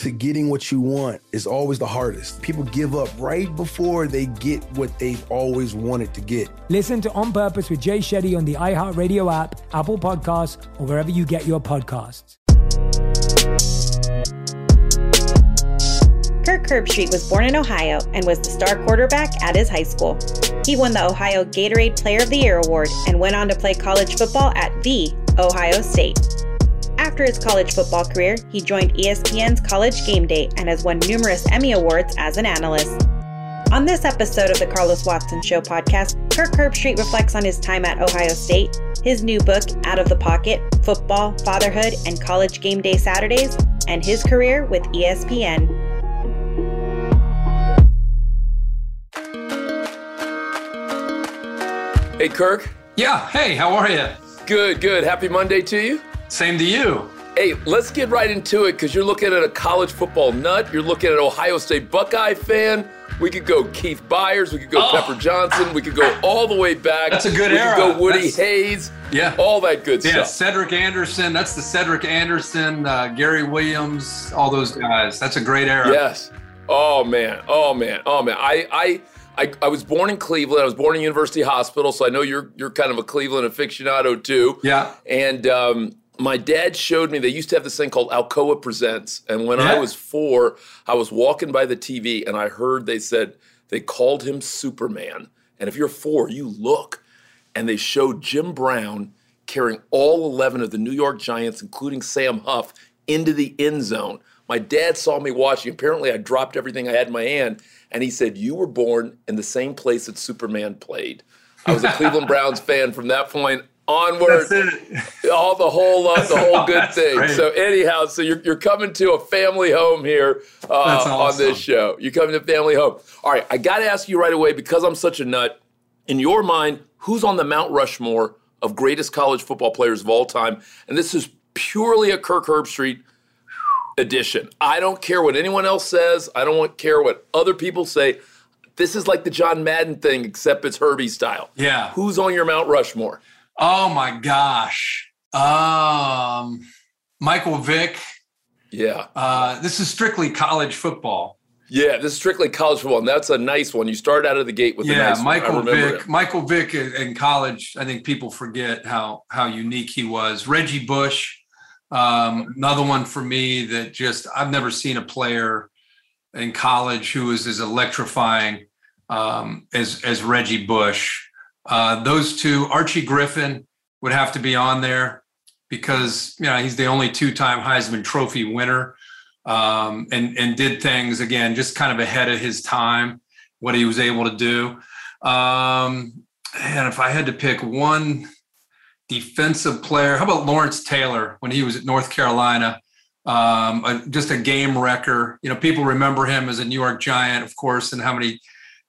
to getting what you want is always the hardest. People give up right before they get what they've always wanted to get. Listen to On Purpose with Jay Shetty on the iHeartRadio app, Apple Podcasts, or wherever you get your podcasts. Kirk Herbstreit was born in Ohio and was the star quarterback at his high school. He won the Ohio Gatorade Player of the Year award and went on to play college football at the Ohio State. After his college football career, he joined ESPN's College Game Day and has won numerous Emmy Awards as an analyst. On this episode of the Carlos Watson Show podcast, Kirk Herbstreit reflects on his time at Ohio State, his new book, Out of the Pocket Football, Fatherhood, and College Game Day Saturdays, and his career with ESPN. Hey, Kirk. Yeah. Hey, how are you? Good, good. Happy Monday to you. Same to you. Hey, let's get right into it because you're looking at a college football nut. You're looking at an Ohio State Buckeye fan. We could go Keith Byars. We could go oh. Pepper Johnson. We could go all the way back. That's a good we era. We could go Woody That's, Hayes. Yeah. All that good yeah, stuff. Yeah, Cedric Anderson. That's the Cedric Anderson, uh, Gary Williams, all those guys. That's a great era. Yes. Oh, man. Oh, man. Oh, man. I, I, I, I was born in Cleveland. I was born in University Hospital, so I know you're you're kind of a Cleveland aficionado too. Yeah. And um, my dad showed me they used to have this thing called Alcoa Presents, and when yeah. I was four, I was walking by the TV and I heard they said they called him Superman. And if you're four, you look, and they showed Jim Brown carrying all 11 of the New York Giants, including Sam Huff, into the end zone. My dad saw me watching. Apparently, I dropped everything I had in my hand, and he said, "You were born in the same place that Superman played." I was a Cleveland Browns fan from that point onward. All the whole uh, the whole good thing. Great. So anyhow, so you're, you're coming to a family home here uh, awesome. on this show. You're coming to family home. All right, I got to ask you right away because I'm such a nut. In your mind, who's on the Mount Rushmore of greatest college football players of all time? And this is purely a Kirk Herbstreit edition. I don't care what anyone else says. I don't care what other people say. This is like the John Madden thing, except it's Herbie style. Yeah. Who's on your Mount Rushmore? Oh my gosh. Um, Michael Vick. Yeah. Uh, this is strictly college football. Yeah, this is strictly college football, and that's a nice one. You start out of the gate with yeah, a nice Michael Vick. Him. Michael Vick in college. I think people forget how how unique he was. Reggie Bush, um, another one for me that just I've never seen a player in college who was as electrifying um, as as Reggie Bush. Uh, those two, Archie Griffin would have to be on there because you know he's the only two-time Heisman Trophy winner, um, and and did things again just kind of ahead of his time. What he was able to do, um, and if I had to pick one defensive player, how about Lawrence Taylor when he was at North Carolina? Um, a, just a game wrecker. You know, people remember him as a New York Giant, of course, and how many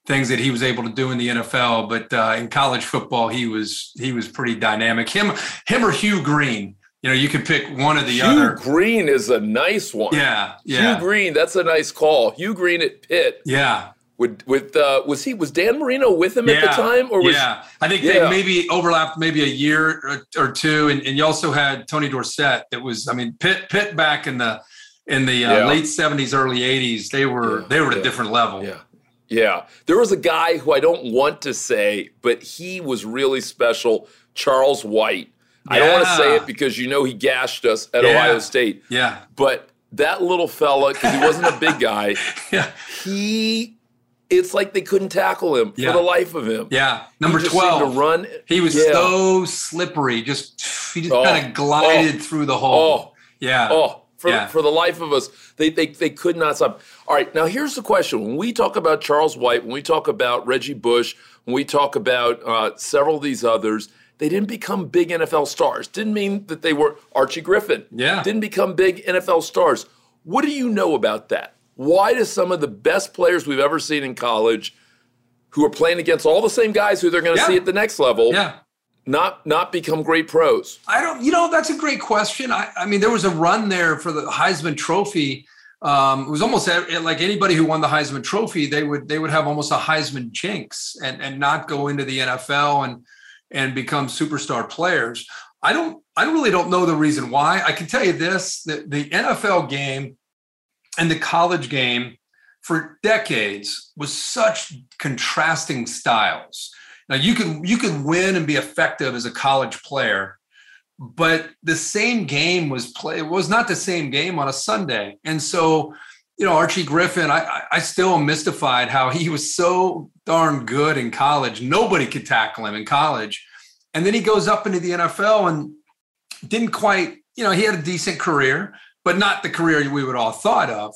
things that he was able to do in the NFL, but uh, in college football, he was he was pretty dynamic. Him, him or Hugh Green. You know, you could pick one or the Hugh other. Hugh Green is a nice one. Yeah, yeah. Hugh Green, that's a nice call. Hugh Green at Pitt. Yeah, With with uh, was he was Dan Marino with him yeah, at the time or was, yeah I think yeah. they maybe overlapped maybe a year or, or two and, and, you also had Tony Dorsett that was I mean Pitt Pitt back in the in the uh, yeah. late seventies early eighties they were they were at a different level yeah yeah there was a guy who I don't want to say but he was really special Charles White I don't want to say it because you know he gashed us at Ohio State yeah but that little fella because he wasn't a big guy yeah he it's like they couldn't tackle him yeah. for the life of him. Yeah, number twelve. To run. He was yeah. so slippery. Just he just oh, kind of glided oh, through the hole. Oh, yeah. Oh, for yeah. for the life of us, they, they they could not stop. All right, now here's the question: When we talk about Charles White, when we talk about Reggie Bush, when we talk about uh, several of these others. They didn't become big NFL stars. Didn't mean that they were Archie Griffin. Yeah. Didn't become big NFL stars. What do you know about that? Why do some of the best players we've ever seen in college, who are playing against all the same guys who they're going to yeah. see at the next level, yeah. not not become great pros? I don't. You know, that's a great question. I, I mean, there was a run there for the Heisman Trophy. Um, it was almost like anybody who won the Heisman Trophy, they would they would have almost a Heisman jinx and and not go into the NFL and and become superstar players. I don't I really don't know the reason why. I can tell you this: that the NFL game and the college game for decades was such contrasting styles. Now you can you can win and be effective as a college player, but the same game was play it was not the same game on a Sunday. And so, you know, Archie Griffin, I I still am mystified how he was so darn good in college. Nobody could tackle him in college. And then he goes up into the NFL and didn't quite, you know, he had a decent career, but not the career we would all thought of.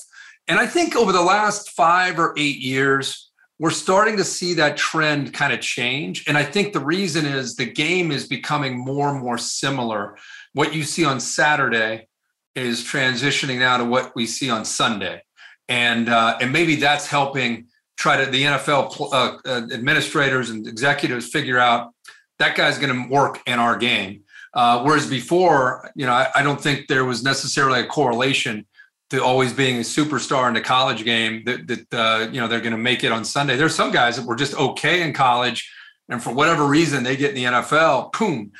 And I think over the last five or eight years, we're starting to see that trend kind of change. And I think the reason is the game is becoming more and more similar. What you see on Saturday is transitioning now to what we see on Sunday. And, uh, and maybe that's helping try to the NFL uh, uh, administrators and executives figure out that guy's going to work in our game. Uh, whereas before, you know, I, I, don't think there was necessarily a correlation to always being a superstar in the college game that, that uh, you know they're going to make it on Sunday. There's some guys that were just okay in college, and for whatever reason they get in the NFL, boom,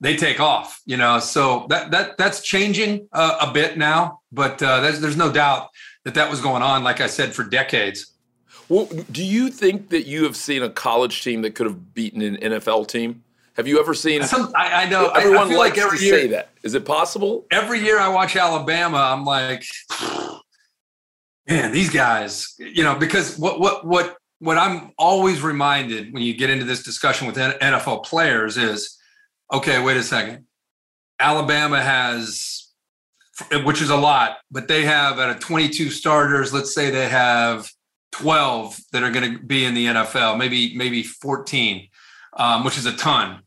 they take off. You know, so that that that's changing uh, a bit now, but uh, there's there's no doubt that that was going on. Like I said, for decades. Well, do you think that you have seen a college team that could have beaten an NFL team? Have you ever seen? Some, I, I, know everyone I, likes like every to year, say that. Is it possible? Every year I watch Alabama, I'm like, man, these guys. You know, because what what what what I'm always reminded when you get into this discussion with NFL players is, okay, wait a second. Alabama has, which is a lot, but they have out of 22 starters, let's say they have 12 that are going to be in the NFL, maybe maybe 14, um, which is a ton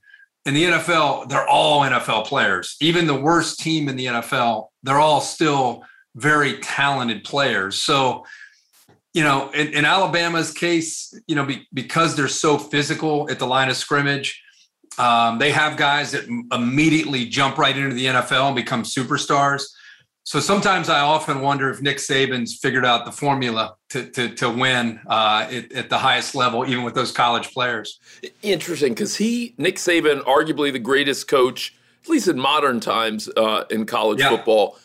in the NFL, they're all NFL players. Even the worst team in the NFL, they're all still very talented players. So, you know, in, in Alabama's case, you know, be, because they're so physical at the line of scrimmage, um, they have guys that immediately jump right into the NFL and become superstars. So sometimes I often wonder if Nick Saban's figured out the formula to to, to win uh, at, at, the highest level, even with those college players. Interesting, because he Nick Saban, arguably the greatest coach, at least in modern times uh, in college yeah. football,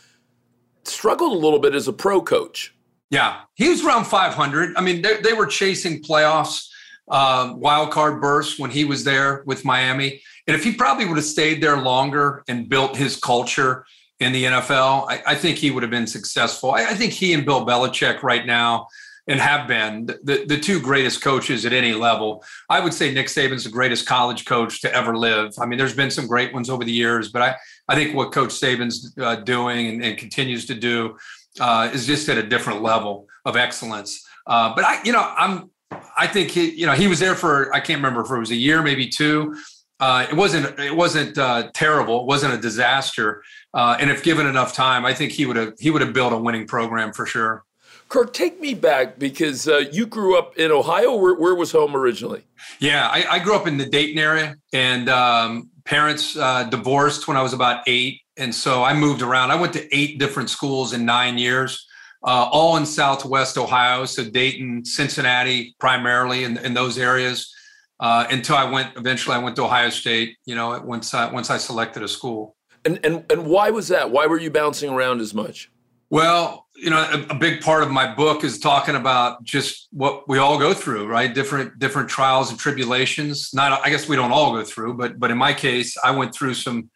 struggled a little bit as a pro coach. Yeah, he was around 500. I mean, they, they were chasing playoffs, uh, wild card bursts when he was there with Miami. And if he probably would have stayed there longer and built his culture in the NFL, I, I think he would have been successful. I, I, think he and Bill Belichick right now and have been the, the two greatest coaches at any level. I would say Nick Saban's the greatest college coach to ever live. I mean, there's been some great ones over the years, but I, I think what Coach Saban's uh, doing and, and, continues to do uh, is just at a different level of excellence. Uh, but I, you know, I'm, I think he, you know, he was there for I can't remember if it was a year, maybe two. Uh, it wasn't it wasn't uh, terrible. It wasn't a disaster. Uh, and if given enough time, I think he would have he would have built a winning program for sure. Kirk, take me back because uh, you grew up in Ohio. Where, where was home originally? Yeah, I, I, grew up in the Dayton area, and um, parents uh, divorced when I was about eight, and so I moved around. I went to eight different schools in nine years. uh, all in Southwest Ohio, so Dayton, Cincinnati, primarily in, in those areas. Uh, until I went, eventually, I went to Ohio State. You know, once I, once I selected a school. And and and why was that? Why were you bouncing around as much? Well, you know, a, a, big part of my book is talking about just what we all go through, right? Different different trials and tribulations. Not, I guess we don't all go through, but but in my case, I went through some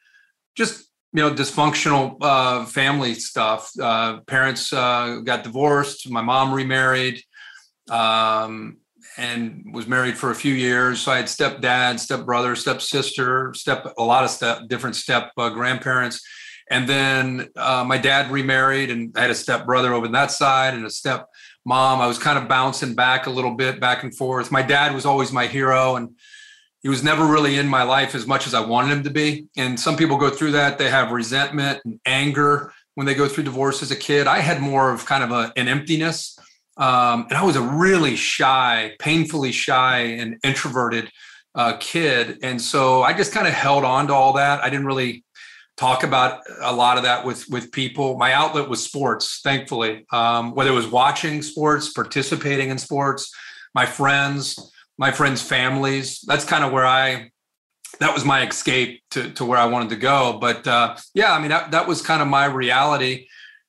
just you know dysfunctional uh, family stuff. Uh, parents uh, got divorced. My mom remarried, um, and was married for a few years. So I had stepdad, stepbrother, stepsister, step a lot of step different step uh, grandparents and then uh, my dad remarried, and I had a step brother over that side and a step mom. I was kind of bouncing back a little bit, back and forth. My dad was always my hero, and he was never really in my life as much as I wanted him to be. And some people go through that; they have resentment and anger when they go through divorce as a kid. I had more of kind of a, an emptiness, um, and I was a really shy, painfully shy, and introverted uh, kid. And so I just kind of held on to all that. I didn't really talk about a lot of that with with people. My outlet was sports, thankfully. Um, whether it was watching sports, participating in sports, my friends, my friends' families. That's kind of where I. That was my escape to to where I wanted to go. But uh, yeah, I mean that that was kind of my reality.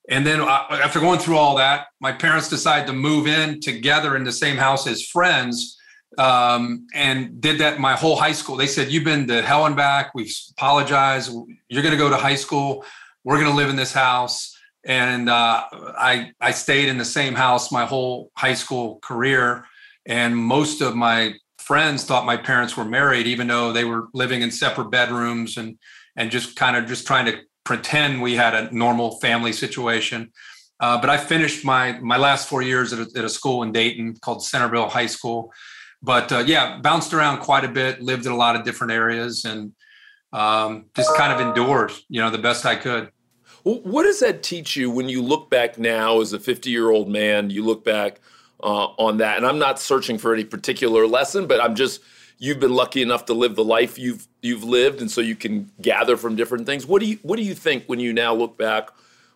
And then uh, after going through all that, my parents decided to move in together in the same house as friends um, and did that my whole high school. They said, You've been to hell and back. We've apologized. You're going to go to high school. We're going to live in this house. And uh, I, I stayed in the same house my whole high school career. And most of my friends thought my parents were married, even though they were living in separate bedrooms and, and just kind of just trying to pretend we had a normal family situation. Uh, but I finished my my last four years at a, at a school in Dayton called Centerville High School, but uh, yeah, bounced around quite a bit, lived in a lot of different areas, and um, just kind of endured, you know, the best I could. what does that teach you when you look back now as a 50 year old man? You look back uh, on that, and I'm not searching for any particular lesson, but I'm just you've been lucky enough to live the life you've you've lived, and so you can gather from different things. What do you what do you think when you now look back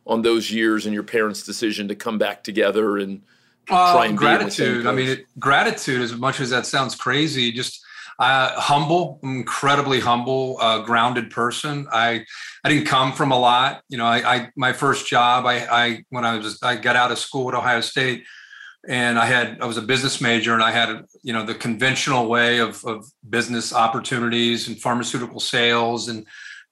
on those years and your parents' decision to come back together and try and uh, gratitude. I mean, it, gratitude, as much as that sounds crazy, just uh, humble, incredibly humble, uh, grounded person. I I didn't come from a lot. You know, I, I my first job, I, I when I was I got out of school at Ohio State, and I had I was a business major, and I had you know the conventional way of of business opportunities and pharmaceutical sales and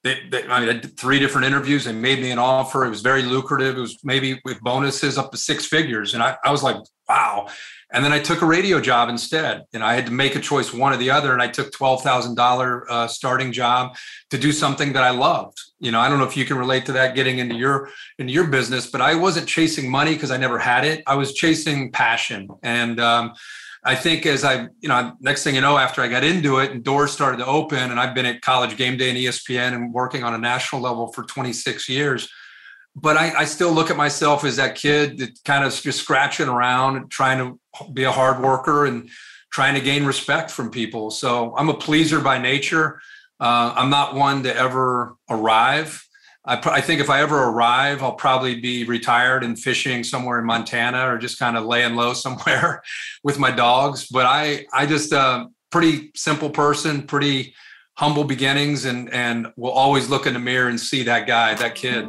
they, they, I, mean, I did three different interviews. They made me an offer. It was very lucrative. It was maybe with bonuses up to six figures. And I, I was like, wow. And then I took a radio job instead. And I had to make a choice, one or the other. And I took $12,000 uh, starting job to do something that I loved. You know, I don't know if you can relate to that getting into your into your business, but I wasn't chasing money because I never had it. I was chasing passion. And um, I think as I, you know, next thing you know, after I got into it and doors started to open, and I've been at College Game Day and ESPN and working on a national level for 26 years. But I, I still look at myself as that kid that kind of just scratching around, trying to be a hard worker and trying to gain respect from people. So I'm a pleaser by nature. Uh, I'm not one to ever arrive. I, I, think if I ever arrive, I'll probably be retired and fishing somewhere in Montana or just kind of laying low somewhere with my dogs. But I, I just a uh, pretty simple person, pretty humble beginnings, and and will always look in the mirror and see that guy, that kid.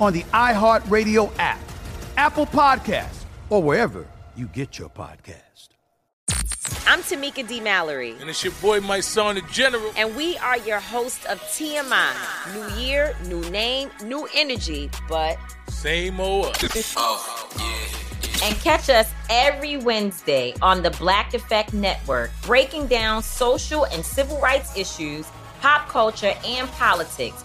on the iHeartRadio app, Apple Podcasts, or wherever you get your podcast. I'm Tamika D. Mallory. And it's your boy, my son, the General. And we are your host of TMI. New year, new name, new energy, but same old us. oh, yeah. And catch us every Wednesday on the Black Effect Network, breaking down social and civil rights issues, pop culture, and politics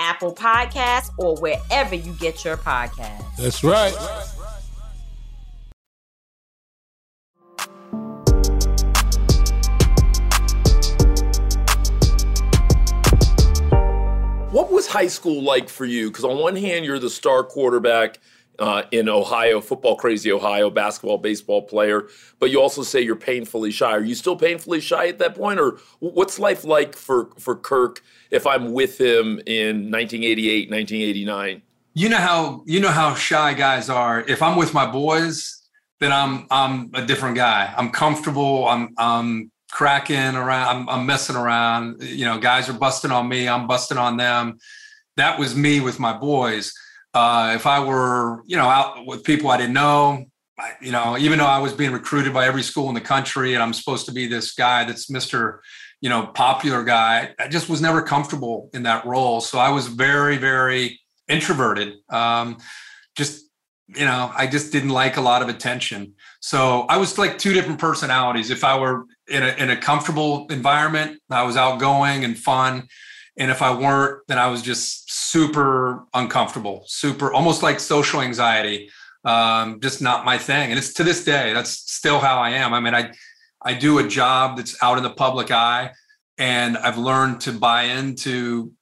Apple Podcasts, or wherever you get your podcasts. That's right. What was high school like for you? Because on one hand, you're the star quarterback uh, in Ohio, football crazy Ohio, basketball, baseball player, but you also say you're painfully shy. Are you still painfully shy at that point, or what's life like for for Kirk if I'm with him in 1988, 1989? You know how you know how shy guys are. If I'm with my boys, then I'm I'm a different guy. I'm comfortable. I'm I'm cracking around. I'm, I'm messing around. You know, guys are busting on me. I'm busting on them. That was me with my boys uh, if I were, you know, out with people I didn't know, I, you know, even though I was being recruited by every school in the country and I'm supposed to be this guy that's Mr. You know, popular guy, I just was never comfortable in that role. So I was very, very introverted. Um, just, you know, I just didn't like a lot of attention. So I was like two different personalities. If I were in a, in a comfortable environment, I was outgoing and fun and if I weren't, then I was just super uncomfortable, super almost like social anxiety. Um, just not my thing. And it's to this day, that's still how I am. I mean, I I do a job that's out in the public eye, and I've learned to buy into,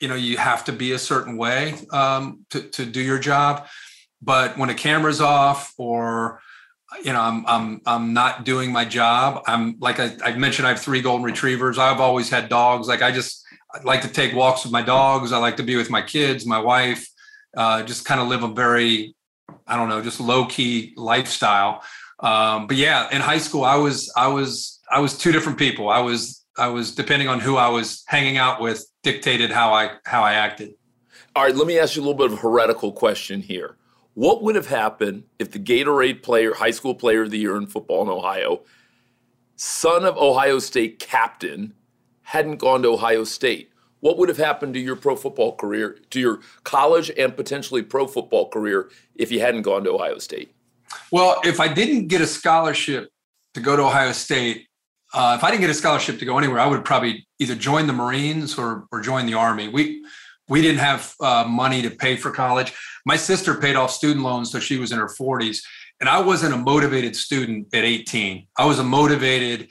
you know, you have to be a certain way um, to to do your job. But when a camera's off or you know, I'm I'm I'm not doing my job. I'm like I, I mentioned, I have three golden retrievers. I've always had dogs. Like I just I like to take walks with my dogs. I like to be with my kids, my wife, uh, just kind of live a very, I don't know, just low key lifestyle. Um, but yeah, in high school, I was, I was, I was two different people. I was, I was depending on who I was hanging out with dictated how I, how I acted. All right, let me ask you a little bit of a heretical question here. What would have happened if the Gatorade player, high school player of the year in football in Ohio, son of Ohio State captain, hadn't gone to Ohio State? What would have happened to your pro football career, to your college and potentially pro football career if you hadn't gone to Ohio State? Well, if I didn't get a scholarship to go to Ohio State, uh, if I didn't get a scholarship to go anywhere, I would probably either join the Marines or or join the Army. We we didn't have uh, money to pay for college. My sister paid off student loans, so she was in her 40s, and I wasn't a motivated student at 18. I was a motivated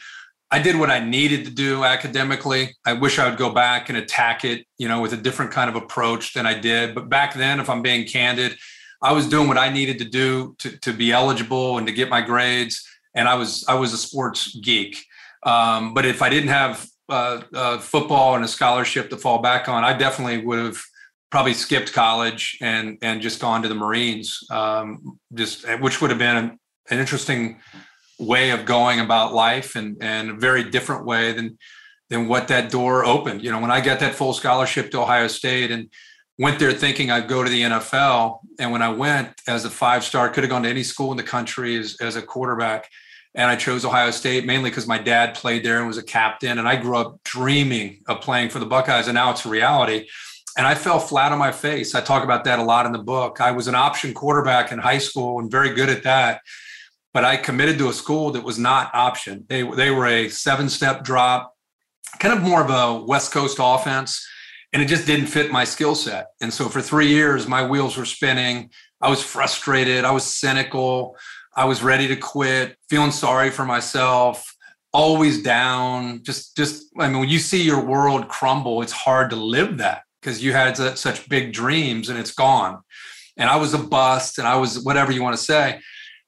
I did what I needed to do academically. I wish I would go back and attack it, you know, with a different kind of approach than I did. But back then, if I'm being candid, I was doing what I needed to do to, to be eligible and to get my grades. And I was I was a sports geek. Um, but if I didn't have uh, uh, football and a scholarship to fall back on, I definitely would have probably skipped college and and just gone to the Marines. Um, just which would have been an, an interesting way of going about life and and a very different way than than what that door opened. You know, when I got that full scholarship to Ohio State and went there thinking I'd go to the NFL, and when I went as a five star, could have gone to any school in the country as, as a quarterback. and I chose Ohio State mainly because my dad played there and was a captain, and I grew up dreaming of playing for the Buckeyes, and now it's a reality. And I fell flat on my face. I talk about that a lot in the book. I was an option quarterback in high school and very good at that, but I committed to a school that was not option. They they were a seven step drop, kind of more of a West Coast offense, and it just didn't fit my skill set. And so for three years, my wheels were spinning. I was frustrated. I was cynical. I was ready to quit, feeling sorry for myself, always down. Just, just, I mean, when you see your world crumble, it's hard to live that because you had such big dreams and it's gone. And I was a bust and I was whatever you want to say.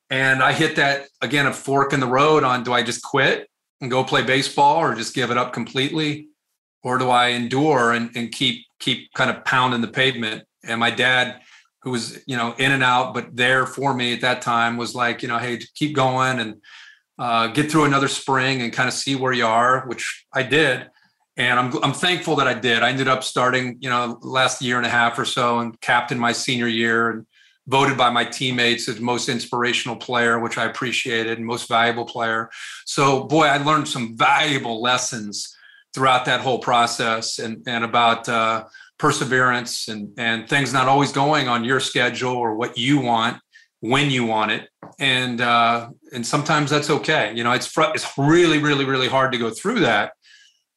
And I hit that again, a fork in the road on do I just quit and go play baseball or just give it up completely? Or do I endure and, and keep keep kind of pounding the pavement? And my dad, who was you know in and out but there for me at that time was like you know hey keep going and uh, get through another spring and kind of see where you are which i did. And I'm, I'm thankful that i did. I ended up starting you know last year and a half or so and captain my senior year and voted by my teammates as most inspirational player which i appreciated and most valuable player. So boy i learned some valuable lessons throughout that whole process and, and about uh, perseverance and and things not always going on your schedule or what you want when you want it. And uh and sometimes that's okay. You know it's fr- it's really really really hard to go through that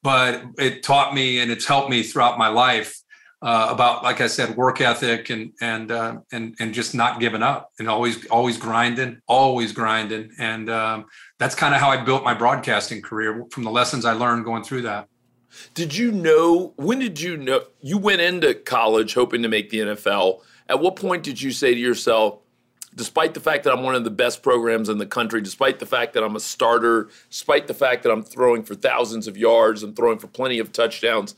but it taught me and it's helped me throughout my life uh, about like I said work ethic and and uh, and and just not giving up and always always grinding always grinding and um, that's kind of how I built my broadcasting career from the lessons I learned going through that. Did you know? When did you know? You went into college hoping to make the NFL. At what point did you say to yourself, despite the fact that I'm one of the best programs in the country, despite the fact that I'm a starter, despite the fact that I'm throwing for thousands of yards and throwing for plenty of touchdowns,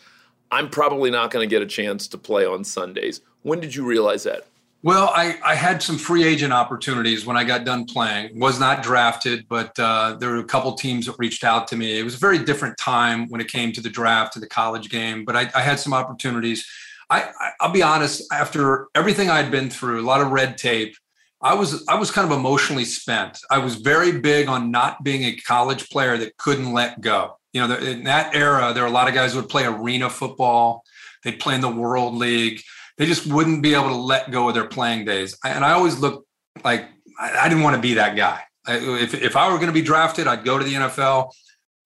I'm probably not going to get a chance to play on Sundays. When did you realize that? Well, I, I had some free agent opportunities when I got done playing. Was not drafted, but uh, there were a couple teams that reached out to me. It was a very different time when it came to the draft to the college game, but I, I had some opportunities. I, I'll be honest. After everything I'd been through, a lot of red tape, I was I was kind of emotionally spent. I was very big on not being a college player that couldn't let go. You know, in that era, there were a lot of guys who would play arena football. They'd play in the World League they just wouldn't be able to let go of their playing days. And I always looked like I, didn't want to be that guy. if, if I were going to be drafted, I'd go to the NFL.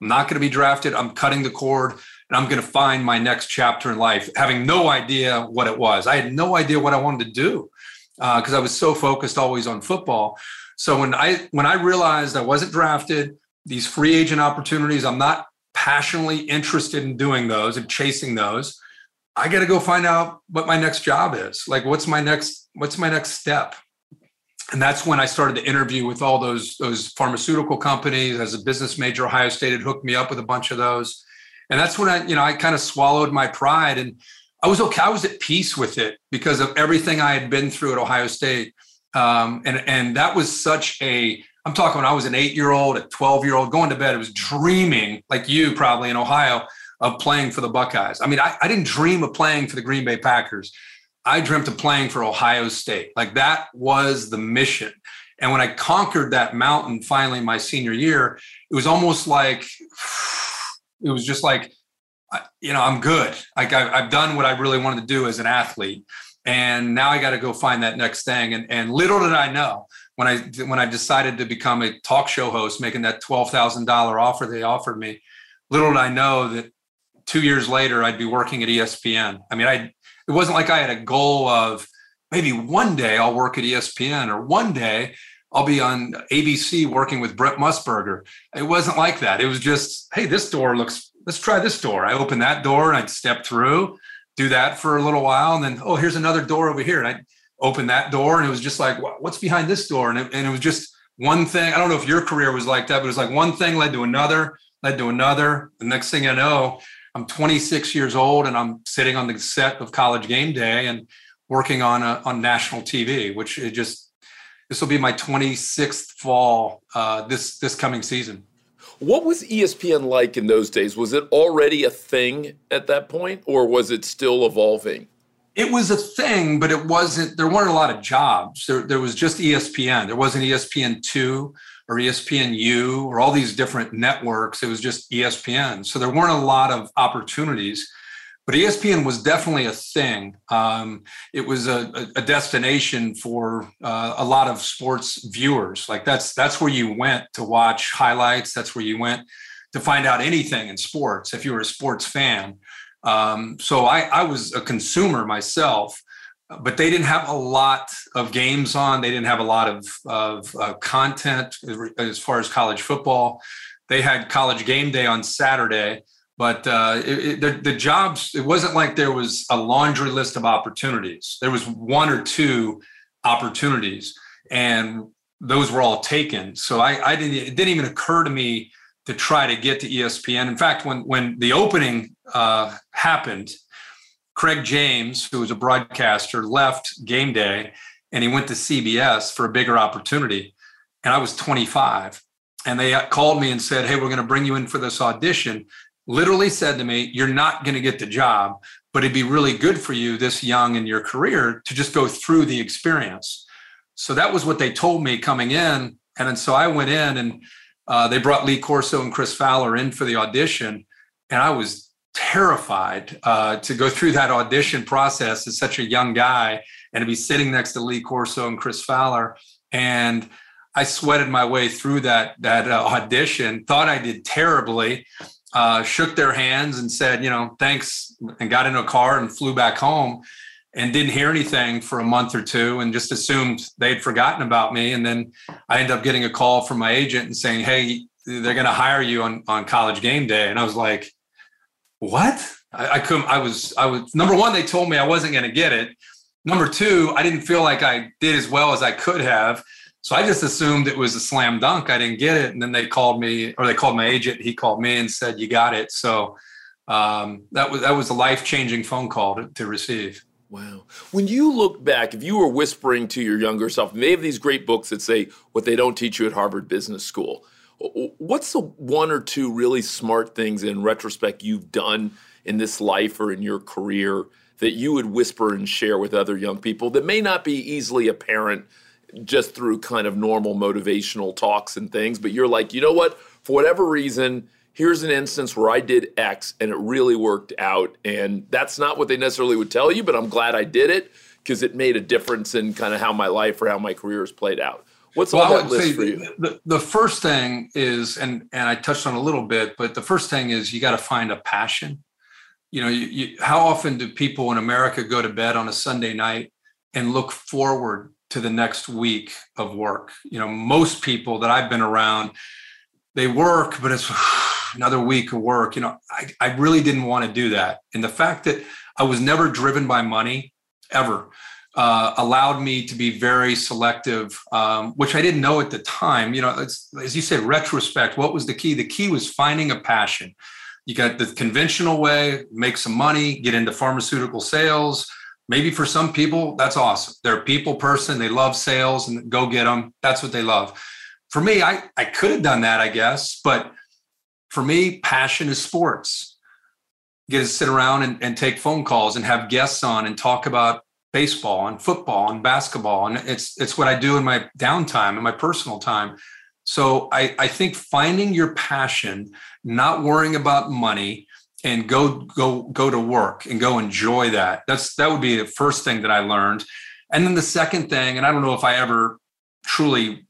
I'm not going to be drafted. I'm cutting the cord and I'm going to find my next chapter in life, having no idea what it was. I had no idea what I wanted to do because uh, I was so focused always on football. So when I when I realized I wasn't drafted, these free agent opportunities, I'm not passionately interested in doing those and chasing those. I got to go find out what my next job is. Like, what's my next, what's my next step? And that's when I started to interview with all those those pharmaceutical companies. As a business major, Ohio State had hooked me up with a bunch of those, and that's when I, you know, I kind of swallowed my pride and I was okay. I was at peace with it because of everything I had been through at Ohio State, um, and and that was such a. I'm talking when I was an eight year old, a 12 year old, going to bed. I was dreaming like you probably in Ohio of playing for the Buckeyes. I mean, I, I didn't dream of playing for the Green Bay Packers. I dreamt of playing for Ohio State. Like that was the mission. And when I conquered that mountain finally my senior year, it was almost like it was just like, you know, I'm good. Like I've done what I really wanted to do as an athlete, and now I got to go find that next thing. And and little did I know when I when I decided to become a talk show host, making that twelve thousand dollar offer they offered me, little did I know that two years later, I'd be working at ESPN. I mean, I it wasn't like I had a goal of maybe one day I'll work at ESPN or one day I'll be on ABC working with Brent Musburger. It wasn't like that. It was just, hey, this door looks, let's try this door. I open that door and I'd step through, do that for a little while. And then, oh, here's another door over here. And I'd open that door and it was just like, what's behind this door? And it, and it was just one thing. I don't know if your career was like that, but it was like one thing led to another, led to another. The next thing I know, I'm 26 years old and I'm sitting on the set of College Game Day and working on a, on national TV, which it just this will be my 26th fall uh, this this coming season. What was ESPN like in those days? Was it already a thing at that point, or was it still evolving? It was a thing, but it wasn't. There weren't a lot of jobs. There, there was just ESPN. There wasn't ESPN two. or ESPNU or all these different networks. It was just ESPN. So there weren't a lot of opportunities. But ESPN was definitely a thing. Um, it was a, a destination for uh, a lot of sports viewers. Like that's that's where you went to watch highlights. That's where you went to find out anything in sports if you were a sports fan. Um, so I, I was a consumer myself but they didn't have a lot of games on. They didn't have a lot of, of uh, content as far as college football. They had college game day on Saturday, but uh, it, it, the, the jobs, it wasn't like there was a laundry list of opportunities. There was one or two opportunities, and those were all taken. So I, I didn't, it didn't even occur to me to try to get to ESPN. In fact, when, when the opening uh, happened, Craig James, who was a broadcaster, left game day and he went to CBS for a bigger opportunity. And I was 25. And they called me and said, Hey, we're going to bring you in for this audition. Literally said to me, You're not going to get the job, but it'd be really good for you this young in your career to just go through the experience. So that was what they told me coming in. And then so I went in and uh, they brought Lee Corso and Chris Fowler in for the audition. And I was terrified uh, to go through that audition process as such a young guy and to be sitting next to Lee Corso and Chris Fowler. And I sweated my way through that that uh, audition. Thought I did terribly. Uh, shook their hands and said, you know, thanks, and got in a car and flew back home. And didn't hear anything for a month or two, and just assumed they'd forgotten about me. And then I ended up getting a call from my agent and saying, "Hey, they're going to hire you on on college game day." And I was like, what? I, I couldn't, I was, I was, number one, they told me I wasn't going to get it. Number two, I didn't feel like I did as well as I could have. So I just assumed it was a slam dunk. I didn't get it. And then they called me or they called my agent. He called me and said, you got it. So um, that was, that was a life changing phone call to, to receive. Wow. When you look back, if you were whispering to your younger self, they have these great books that say what they don't teach you at Harvard Business School. What's the one or two really smart things in retrospect you've done in this life or in your career that you would whisper and share with other young people that may not be easily apparent just through kind of normal motivational talks and things, but you're like, you know what? For whatever reason, here's an instance where I did X and it really worked out. And that's not what they necessarily would tell you, but I'm glad I did it because it made a difference in kind of how my life or how my career has played out. What's well, on that list for you? The, the first thing is, and and I touched on a little bit, but the first thing is you got to find a passion. You know, you, you, how often do people in America go to bed on a Sunday night and look forward to the next week of work? You know, most people that I've been around, they work, but it's another week of work. You know, I, I really didn't want to do that. And the fact that I was never driven by money ever uh, allowed me to be very selective, um, which I didn't know at the time. You know, as you said, retrospect, what was the key? The key was finding a passion. You got the conventional way, make some money, get into pharmaceutical sales. Maybe for some people, that's awesome. They're a people person, they love sales and go get them. That's what they love. For me, I, I could have done that, I guess, but for me, passion is sports. get to sit around and, and take phone calls and have guests on and talk about baseball and football and basketball and it's it's what I do in my downtime and my personal time. So I, I think finding your passion, not worrying about money, and go go go to work and go enjoy that. That's that would be the first thing that I learned. And then the second thing, and I don't know if I ever truly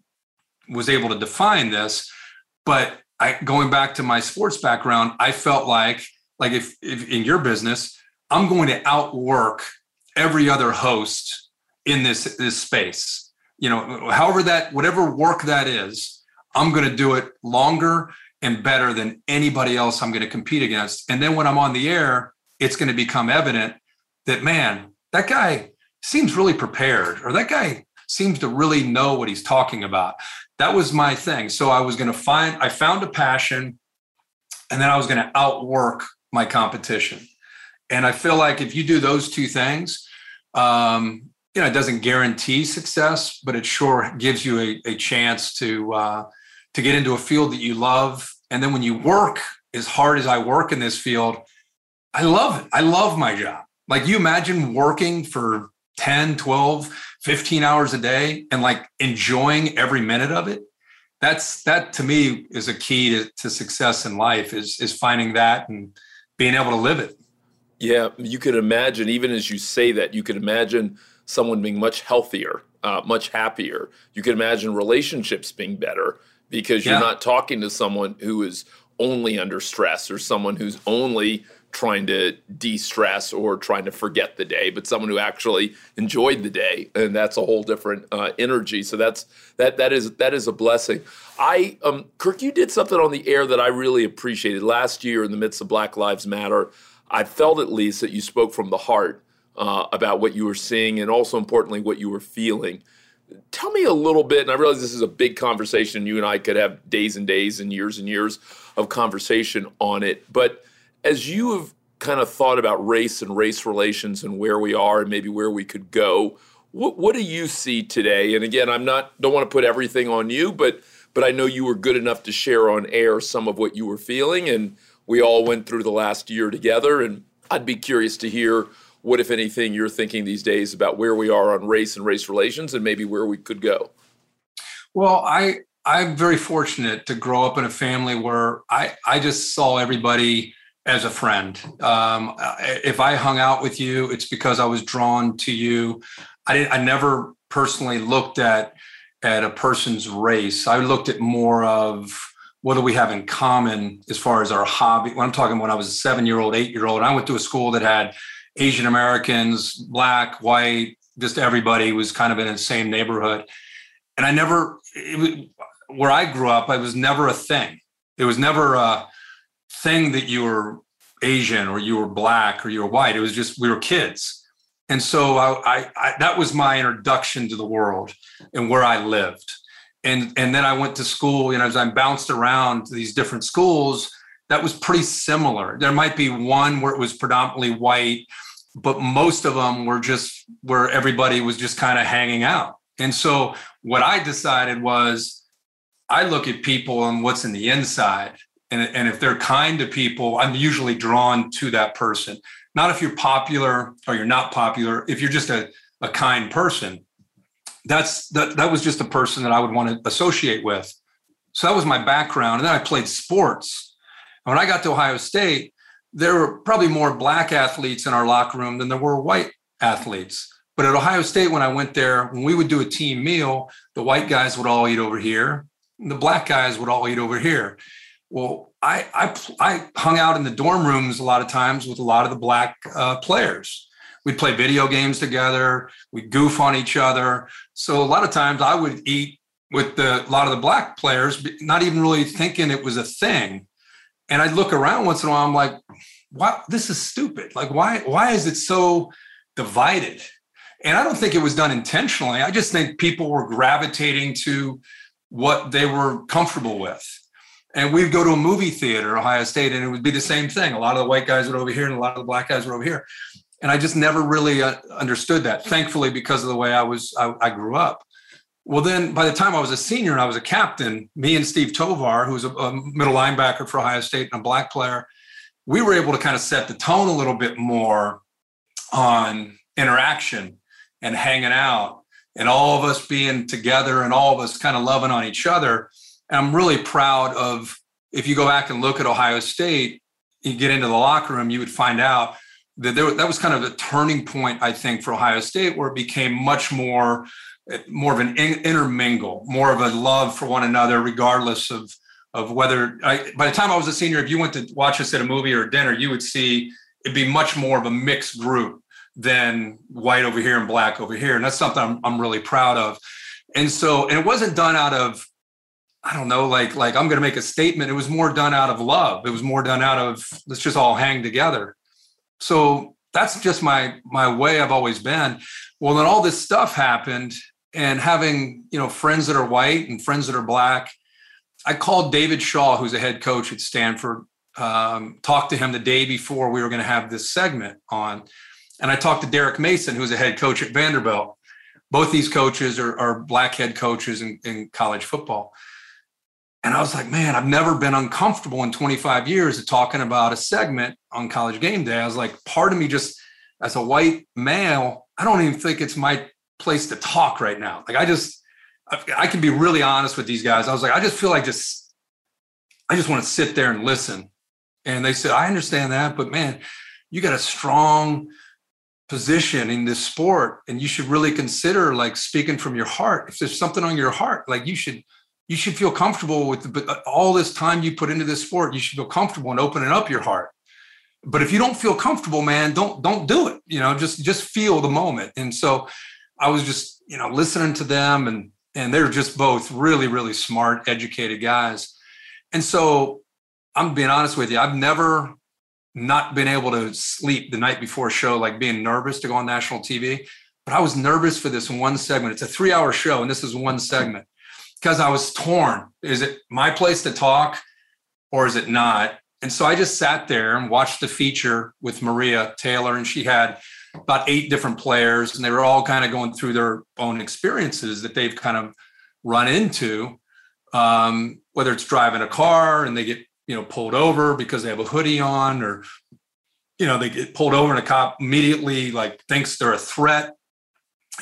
was able to define this, but I going back to my sports background, I felt like like if, if in your business, I'm going to outwork every other host in this this space. You know however that whatever work that is i'm going to do it longer and better than anybody else i'm going to compete against. And then when i'm on the air it's going to become evident that man that guy seems really prepared or that guy seems to really know what he's talking about that was my thing so i was going to find i found a passion and then i was going to outwork my competition and i feel like if you do those two things um, you know, it doesn't guarantee success, but it sure gives you a, a chance to uh, to get into a field that you love. And then when you work as hard as I work in this field, I love it. I love my job. Like you imagine working for 10, 12, 15 hours a day and like enjoying every minute of it. that's that to me is a key to, to success in life is is finding that and being able to live it. Yeah, you could imagine, even as you say that, you could imagine someone being much healthier, uh, much happier. You could imagine relationships being better because you're yeah. not talking to someone who is only under stress or someone who's only trying to de-stress or trying to forget the day, but someone who actually enjoyed the day, and that's a whole different uh, energy. So that's that that is that is a blessing. I um, Kirk, you did something on the air that I really appreciated last year in the midst of Black Lives Matter. I felt at least that you spoke from the heart uh, about what you were seeing, and also importantly, what you were feeling. Tell me a little bit, and I realize this is a big conversation. You and I could have days and days and years and years of conversation on it, but as you have kind of thought about race and race relations and where we are and maybe where we could go, what, what do you see today? And again, I'm not don't want to put everything on you, but but I know you were good enough to share on air some of what you were feeling, and we all went through the last year together. And I'd be curious to hear what, if anything, you're thinking these days about where we are on race and race relations, and maybe where we could go. Well, I I'm very fortunate to grow up in a family where I I just saw everybody as a friend. Um, if I hung out with you, it's because I was drawn to you. I didn't. I never personally looked at at a person's race. I looked at more of what do we have in common as far as our hobby. When I'm talking when I was a seven year old, eight year old, I went to a school that had Asian Americans, black, white, just everybody was kind of in the same neighborhood. And I never, where I grew up, I was never a thing. It was never a thing that you were Asian or you were black or you were white. It was just we were kids, and so I, I, I, that was my introduction to the world and where I lived. And and then I went to school. You know, as I bounced around to these different schools, that was pretty similar. There might be one where it was predominantly white, but most of them were just where everybody was just kind of hanging out. And so what I decided was I look at people and what's in the inside and, and if they're kind to people i'm usually drawn to that person. Not if you're popular or you're not popular if you're just a, a kind person. That's that, that was just a person that i would want to associate with. So that was my background and then i played sports. And when i got to ohio state there were probably more black athletes in our locker room than there were white athletes. But at ohio state when i went there when we would do a team meal the white guys would all eat over here the black guys would all eat over here well, I, I, I hung out in the dorm rooms a lot of times with a lot of the black uh, players. We'd play video games together. We'd goof on each other. So a lot of times I would eat with the, a lot of the black players, not even really thinking it was a thing. And I'd look around once in a while. I'm like, "What? This is stupid. Like, why? Why is it so divided?" And I don't think it was done intentionally. I just think people were gravitating to what they were comfortable with and we'd go to a movie theater, Ohio State, and it would be the same thing. A lot of the white guys were over here, and a lot of the black guys were over here. And I just never really uh, understood that. Thankfully, because of the way I was, I, I, grew up. Well, then by the time I was a senior and I was a captain, me and Steve Tovar, who was a, a middle linebacker for Ohio State and a black player, we were able to kind of set the tone a little bit more on interaction and hanging out and all of us being together and all of us kind of loving on each other I'm really proud of if you go back and look at Ohio State, you get into the locker room, you would find out that there, that was kind of a turning point, I think, for Ohio State, where it became much more more of an intermingle, more of a love for one another, regardless of of whether. I, by the time I was a senior, if you went to watch us at a movie or a dinner, you would see it'd be much more of a mixed group than white over here and black over here, and that's something I'm, I'm really proud of. And so, and it wasn't done out of I don't know, like like I'm going to make a statement. It was more done out of love. It was more done out of let's just all hang together. So that's just my my way I've always been. Well, then all this stuff happened, and having you know friends that are white and friends that are black, I called David Shaw, who's a head coach at Stanford. Um, talked to him the day before we were going to have this segment on, and I talked to Derek Mason, who's a head coach at Vanderbilt. Both these coaches are, are black head coaches in, in college football. And I was like, man, I've never been uncomfortable in 25 years of talking about a segment on college game day. I was like, part of me just as a white male, I don't even think it's my place to talk right now. Like I just I, can be really honest with these guys. I was like, I just feel like just, I just want to sit there and listen. And they said, I understand that, but man, you got a strong position in this sport and you should really consider like speaking from your heart. If there's something on your heart, like you should, you should feel comfortable with the, uh, all this time you put into this sport, you should feel comfortable in opening up your heart. But if you don't feel comfortable, man, don't don't do it. You know, just just feel the moment. And so I was just, you know, listening to them and and they're just both really, really smart, educated guys. And so I'm being honest with you, I've never not been able to sleep the night before a show, like being nervous to go on national TV. But I was nervous for this one segment. It's a three hour show, and this is one segment because I was torn. Is it my place to talk or is it not? And so I just sat there and watched the feature with Maria Taylor, and she had about eight different players, and they were all kind of going through their own experiences that they've kind of run into, um, whether it's driving a car and they get you know pulled over because they have a hoodie on, or you know they get pulled over and a cop immediately like thinks they're a threat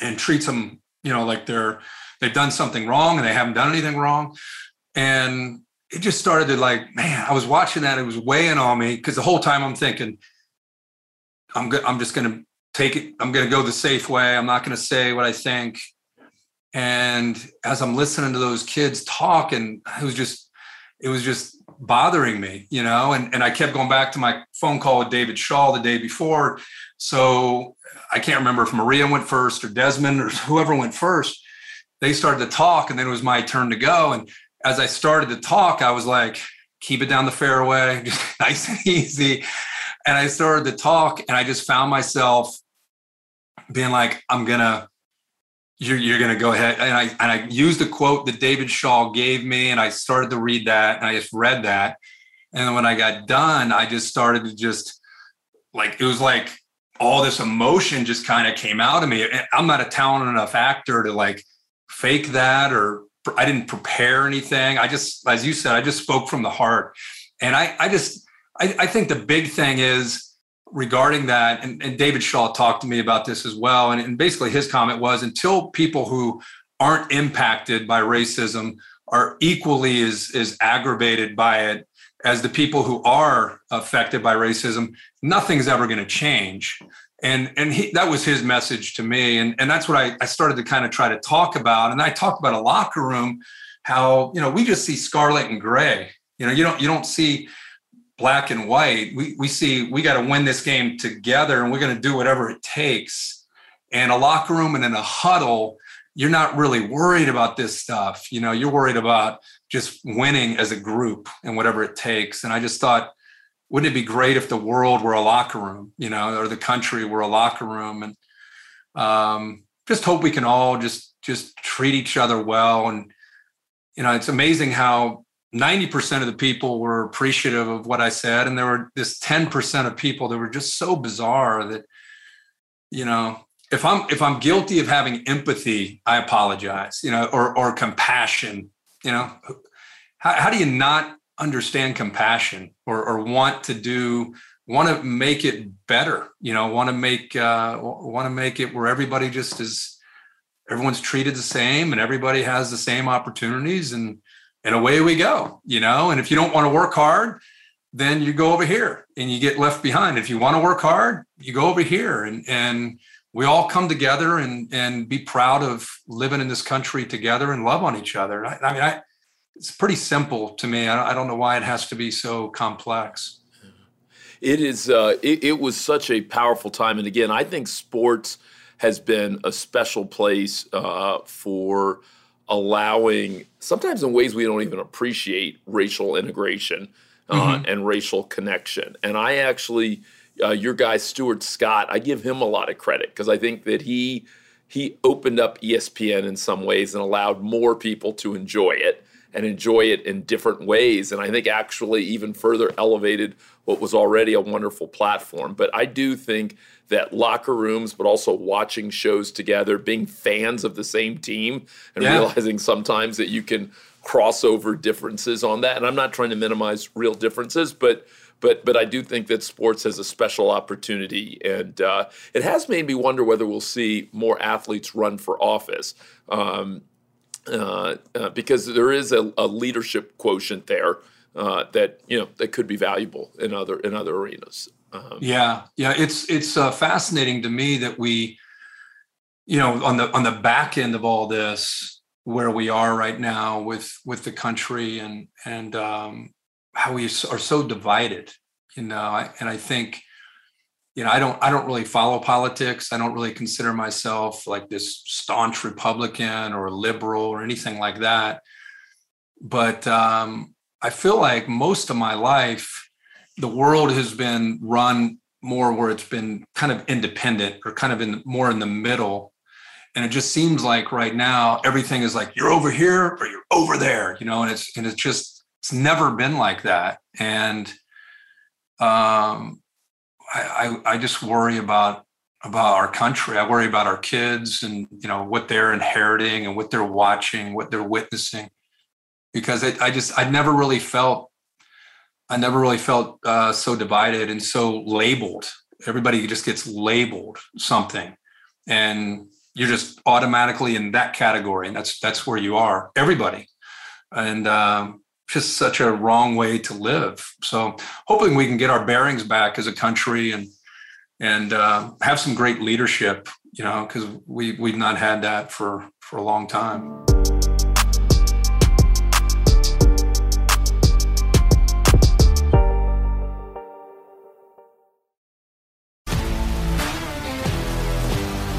and treats them you know like they're they've done something wrong and they haven't done anything wrong, and it just started to like man I was watching that it was weighing on me because the whole time I'm thinking. I'm good. I'm just to take it i'm to go the safe way i'm not to say what i think and as i'm listening to those kids talk and it was just it was just bothering me you know and, and i kept going back to my phone call with david shaw the day before so i can't remember if maria went first or desmond or whoever went first they started to talk and then it was my turn to go and as i started to talk i was like keep it down the fairway just nice and easy and I started to talk, and I just found myself being like, I'm gonna, you're, you're gonna go ahead. And I and I used a quote that David Shaw gave me, and I started to read that, and I just read that. And when I got done, I just started to just like it was like all this emotion just kind of came out of me. I'm not a talented enough actor to like fake that or I didn't prepare anything. I just, as you said, I just spoke from the heart. And I, I just, I, I think the big thing is regarding that, and, and, David Shaw talked to me about this as well. And, and basically, his comment was until people who aren't impacted by racism are equally as, as aggravated by it as the people who are affected by racism, nothing's ever going to change. And and he, that was his message to me, and and that's what I, I started to kind of try to talk about. And I talked about a locker room, how you know we just see scarlet and gray. You know, you don't you don't see black and white. We we see we got to win this game together, and we're going to do whatever it takes. And a locker room and in a huddle, you're not really worried about this stuff. You know, you're worried about just winning as a group and whatever it takes. And I just thought, wouldn't it be great if the world were a locker room, you know, or the country were a locker room? And um, just hope we can all just just treat each other well. And you know, it's amazing how 90% of the people were appreciative of what I said. And there were this 10% of people that were just so bizarre that, you know, if I'm if I'm guilty of having empathy, I apologize, you know, or or compassion, you know. How, how do you not understand compassion or or want to do want to make it better, you know, want to make uh want to make it where everybody just is everyone's treated the same and everybody has the same opportunities and and away we go, you know. And if you don't want to work hard, then you go over here and you get left behind. If you want to work hard, you go over here and and we all come together and and be proud of living in this country together and love on each other. I, I mean, I, it's pretty simple to me. I, I, don't know why it has to be so complex. It is. Uh, it, it was such a powerful time, and again, I think sports has been a special place uh, for allowing, sometimes in ways we don't even appreciate, racial integration uh, mm-hmm. and racial connection. And I actually, uh, your guy Stuart Scott, I give him a lot of credit because I think that he he opened up ESPN in some ways and allowed more people to enjoy it and enjoy it in different ways. And I think actually even further elevated what was already a wonderful platform. But I do think that locker rooms, but also watching shows together, being fans of the same team, and yeah. realizing sometimes that you can cross over differences on that. And I'm not trying to minimize real differences, but but but I do think that sports has a special opportunity, and uh, it has made me wonder whether we'll see more athletes run for office. Um, because there is a, a leadership quotient there uh, that you know that could be valuable in other in other arenas. Um, yeah, yeah, it's it's uh, fascinating to me that we, you know, on the on the back end of all this, where we are right now with with the country and and um, how we are so divided, you know, and I think you know, I don't I don't really follow politics. I don't really consider myself like this staunch Republican or liberal or anything like that. But um, I feel like most of my life, the world has been run more where it's been kind of independent or kind of in more in the middle. And it just seems like right now everything is like you're over here or you're over there, you know, and it's and it's just it's never been like that. And um I, I, just worry about about our country. I worry about our kids and you know what they're inheriting and what they're watching, what they're witnessing. Because I, I just I never really felt I never really felt uh, so divided and so labeled. Everybody just gets labeled something, and you're just automatically in that category, and that's that's where you are. Everybody, and um, just such a wrong way to live. So hoping we can get our bearings back as a country and and uh, have some great leadership, you know, because we we've not had that for for a long time.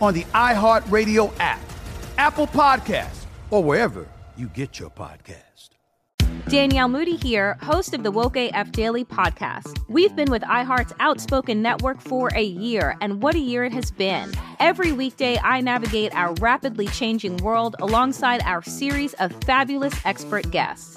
on the iHeartRadio app, Apple Podcasts, or wherever you get your podcast. Danielle Moody here, host of the Woke AF Daily podcast. We've been with iHeart's Outspoken Network for a year, and what a year it has been. Every weekday, I navigate our rapidly changing world alongside our series of fabulous expert guests.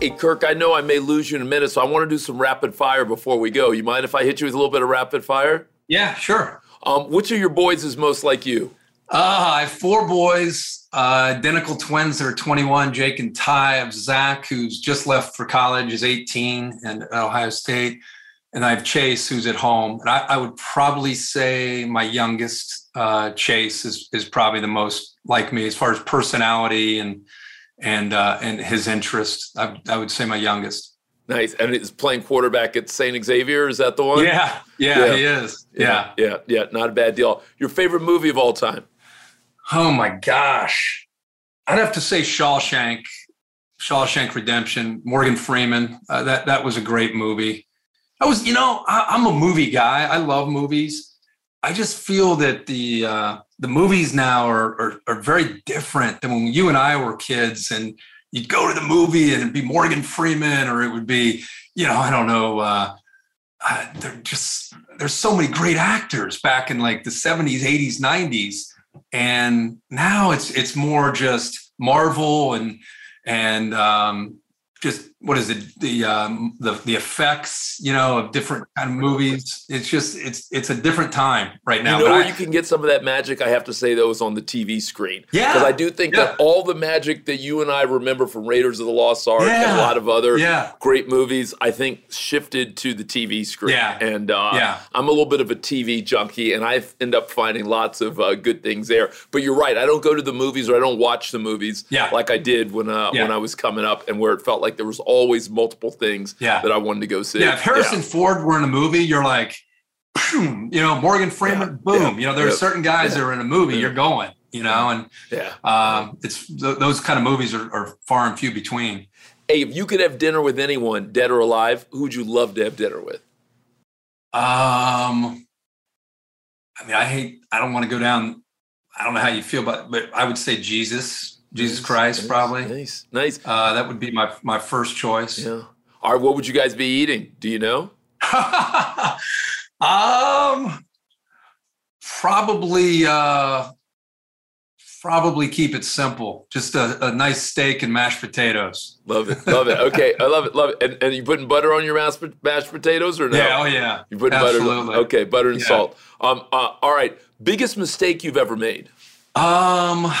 Hey, Kirk, I know I may lose you in a minute, so I want to do some rapid fire before we go. You mind if I hit you with a little bit of rapid fire? Yeah, sure. Um, which of your boys is most like you? Uh, I have four boys, uh, identical twins that are 21, Jake and Ty. I have Zach, who's just left for college, is 18 and at Ohio State. And I have Chase, who's at home. And I, I would probably say my youngest, uh, Chase, is, is probably the most like me as far as personality and – and uh, and his interest. I, I would say my youngest. Nice. And he's playing quarterback at St. Xavier. Is that the one? Yeah, yeah, yeah. he is. Yeah. yeah. Yeah, yeah. Not a bad deal. Your favorite movie of all time? Oh my gosh. I'd have to say Shawshank, Shawshank Redemption, Morgan Freeman. Uh, that that was a great movie. I was, you know, I, am a movie guy. I love movies. I just feel that the uh, the movies now are, are, are very different than when you and I were kids, and you'd go to the movie and it'd be Morgan Freeman, or it would be, you know, I don't know. Uh, uh, they're just there's so many great actors back in like the 70s, 80s, 90s, and now it's it's more just Marvel and and um, just what is it the um, the the effects you know of different kind of movies it's just it's it's a different time right now you know where I, you can get some of that magic i have to say though is on the tv screen yeah because i do think yeah. that all the magic that you and i remember from raiders of the lost ark yeah. and a lot of other yeah. great movies i think shifted to the tv screen yeah and uh, yeah. i'm a little bit of a tv junkie and i end up finding lots of uh, good things there but you're right i don't go to the movies or i don't watch the movies yeah. like i did when uh, when i was coming up and where it felt like there was always multiple things yeah. that I wanted to go see. Yeah, if Harrison yeah. Ford were in a movie, you're like, boom, you know, Morgan Freeman, boom. You know, there are certain guys that are in a movie, you're going, you know, and yeah, um, it's th- those kind of movies are, are far and few between. Hey, if you could have dinner with anyone, dead or alive, who would you love to have dinner with? Um, I mean, I hate. I don't want to go down. I don't know how you feel, but but I would say Jesus. Jesus nice, Christ, nice, probably. Nice, nice. Uh, that would be my my first choice. Yeah. All right. What would you guys be eating? Do you know? um, probably uh, probably keep it simple. Just a, a, nice steak and mashed potatoes. Love it, love it. Okay, I love it, love it. And, and you putting butter on your mashed, mashed potatoes or no? Yeah, oh yeah. You putting Absolutely. butter? Okay, butter and yeah. salt. Um, uh, all right. Biggest mistake you've ever made? Um.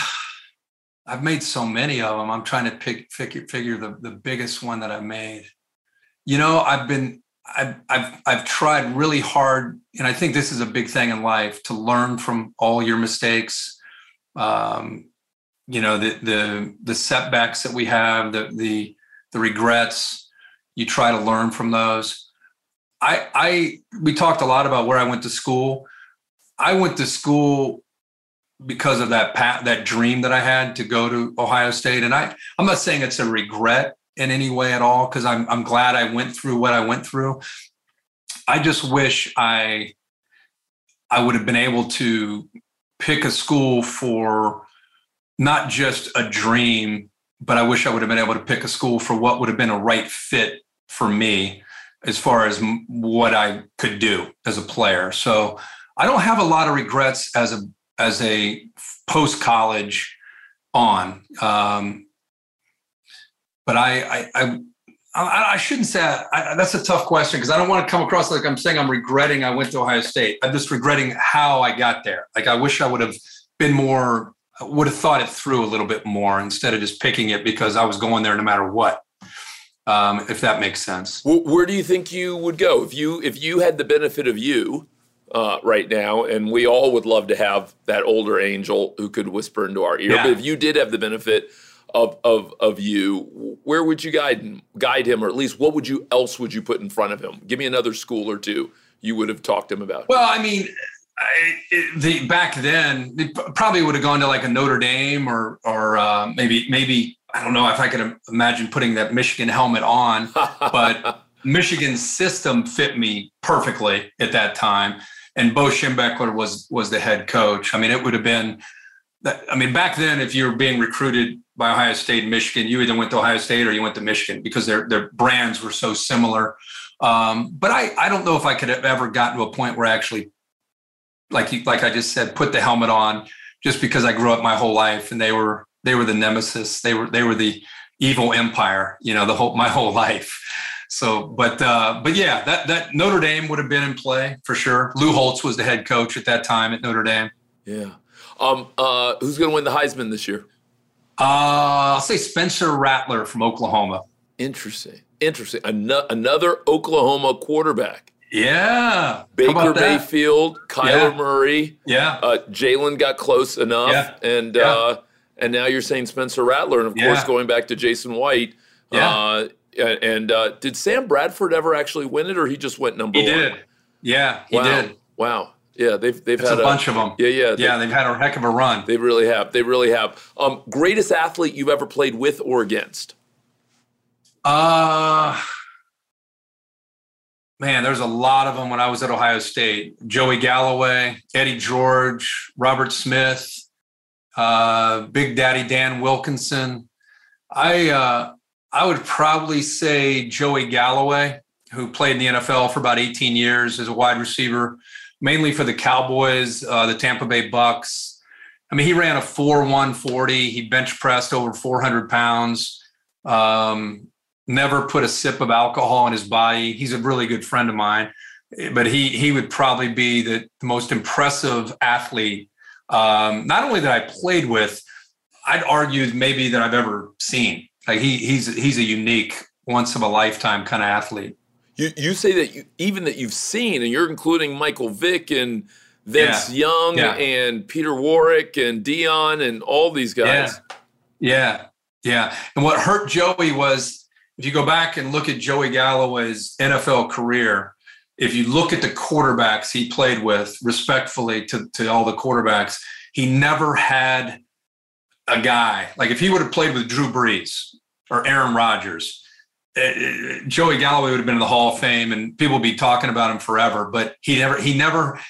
I've made so many of them. I'm trying to pick figure, figure the, the biggest one that I've made. You know, I've been I've, I've I've tried really hard, and I think this is a big thing in life to learn from all your mistakes. Um, you know, the the the setbacks that we have, the the the regrets. You try to learn from those. I I we talked a lot about where I went to school. I went to school because of that pat, that dream that I had to go to Ohio State. And I, I'm not saying it's a regret in any way at all, because I'm, I'm glad I went through what I went through. I just wish I, I would have been able to pick a school for not just a dream, but I wish I would have been able to pick a school for what would have been a right fit for me as far as what I could do as a player. So I don't have a lot of regrets as a as a post college on. Um, but I, I, I, I, shouldn't say I, that's a tough question because I don't want to come across like I'm saying I'm regretting I went to Ohio State. I'm just regretting how I got there. Like I wish I would have been more, would have thought it through a little bit more instead of just picking it because I was going there no matter what. Um, if that makes sense. Where do you think you would go if you if you had the benefit of you uh, right now, and we all would love to have that older angel who could whisper into our ear. Yeah. But if you did have the benefit of of of you, where would you guide him, guide him, or at least what would you else would you put in front of him? Give me another school or two you would have talked to him about. Well, I mean. I, it, the back then, it probably would have gone to like a Notre Dame or or uh, maybe maybe I don't know if I could imagine putting that Michigan helmet on, but Michigan's system fit me perfectly at that time and Bo Schembechler was was the head coach. I mean, it would have been. I mean, back then, if you were being recruited by Ohio State and Michigan, you either went to Ohio State or you went to Michigan because their their brands were so similar. Um, but I I don't know if I could have ever gotten to a point where I actually, like you, like I just said, put the helmet on just because I grew up my whole life and they were they were the nemesis. They were they were the evil empire. You know, the whole my whole life. So, but uh, but yeah, that that Notre Dame would have been in play for sure. Lou Holtz was the head coach at that time at Notre Dame. Yeah. Um, uh, who's going to win the Heisman this year? Uh, I'll say Spencer Rattler from Oklahoma. Interesting. Interesting. An- another Oklahoma quarterback. Yeah. Baker Mayfield, Kyler yeah. Murray. Yeah. Uh, Jalen got close enough. Yeah. And yeah. Uh, and now you're saying Spencer Rattler, and of course going back to Jason White. Yeah. Uh, and uh, did Sam Bradford ever actually win it, or he just went number he one? He did. Yeah, he wow. did. Wow. Yeah, they've they've it's had a, a bunch of them. Yeah, yeah, yeah. They've had a heck of a run. They really have. They really have. Um, greatest athlete you've ever played with or against? Uh man, there's a lot of them when I was at Ohio State. Joey Galloway, Eddie George, Robert Smith, uh, Big Daddy Dan Wilkinson. I uh, I would probably say Joey Galloway, who played in the NFL for about 18 years as a wide receiver, mainly for the Cowboys, uh, the Tampa Bay Bucks. I mean, he ran a 4 140. He bench pressed over 400 pounds. Um, never put a sip of alcohol in his body. He's a really good friend of mine, but he he would probably be the, most impressive athlete. Um, not only that I played with, I'd argue maybe that I've ever seen. Like he he's he's a unique, once of a lifetime kind of athlete. You you say that you, even that you've seen, and you're including Michael Vick and Vince Yeah. Young Yeah. and Peter Warrick and Deion and all these guys. Yeah, yeah. And what hurt Joey was if you go back and look at Joey Galloway's NFL career, if you look at the quarterbacks he played with, respectfully to, to all the quarterbacks, he never had a guy. Like if he would have played with Drew Brees or Aaron Rodgers, eh, Joey Galloway would have been in the Hall of Fame and people would be talking about him forever. But he never, he never,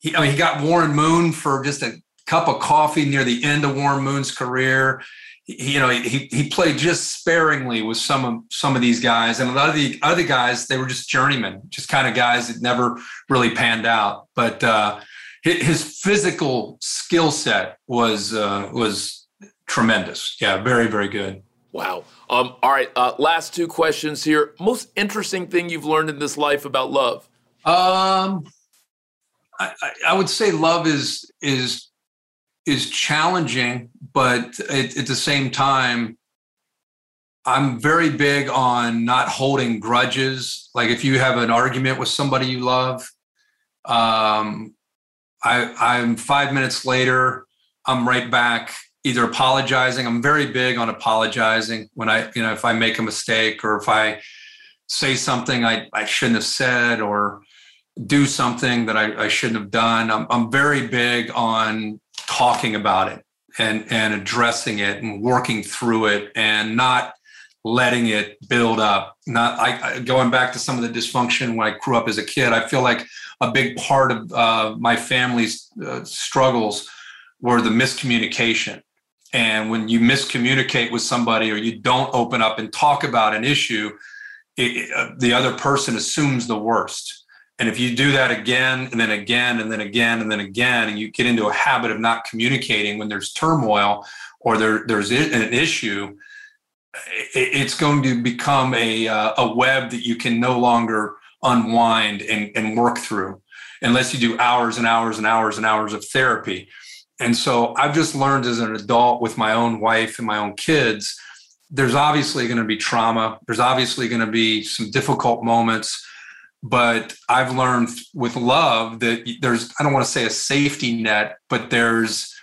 he, I mean, he got Warren Moon for just a cup of coffee near the end of Warren Moon's career. He, you know, he he played just sparingly with some of some of these guys, and a lot of the other guys they were just journeymen, just kind of guys that never really panned out. But uh, his physical skill set was uh, was tremendous. Yeah, very very good. Wow. Um, all right. Uh, last two questions here. Most interesting thing you've learned in this life about love? Um, I, I- would say love is is is challenging, but at, at the same time, I'm very big on not holding grudges. Like if you have an argument with somebody you love, um, I, I'm five minutes later, I'm right back either apologizing. I'm very big on apologizing when I, you know, if I make a mistake or if I say something I, I shouldn't have said or do something that I, I shouldn't have done. I'm, I'm very big on talking about it and, and addressing it and working through it and not letting it build up. Not I, I going back to some of the dysfunction when I grew up as a kid. I feel like a big part of uh, my family's uh, struggles were the miscommunication. And when you miscommunicate with somebody or you don't open up and talk about an issue, it, uh, the other person assumes the worst. And if you do that again and then again and then again and then again, and you get into a habit of not communicating when there's turmoil or there, there's an issue, it's going to become a, uh, a web that you can no longer unwind and, and work through unless you do hours and hours and hours and hours of therapy. And so I've just learned as an adult with my own wife and my own kids, there's obviously going to be trauma. There's obviously going to be some difficult moments. But I've learned with love that there's, I don't want to say a safety net, but there's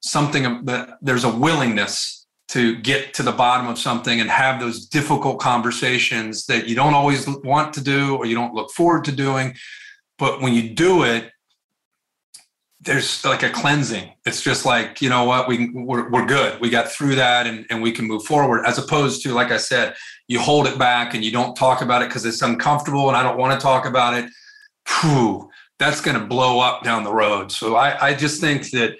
something that there's a willingness to get to the bottom of something and have those difficult conversations that you don't always want to do or you don't look forward to doing. But when you do it, there's like a cleansing. It's just like, you know what, we, we're, we're good. We got through that and, and we can move forward as opposed to, like I said, you hold it back and you don't talk about it because it's uncomfortable and I don't want to talk about it. Whew, that's going to blow up down the road. So I, I just think that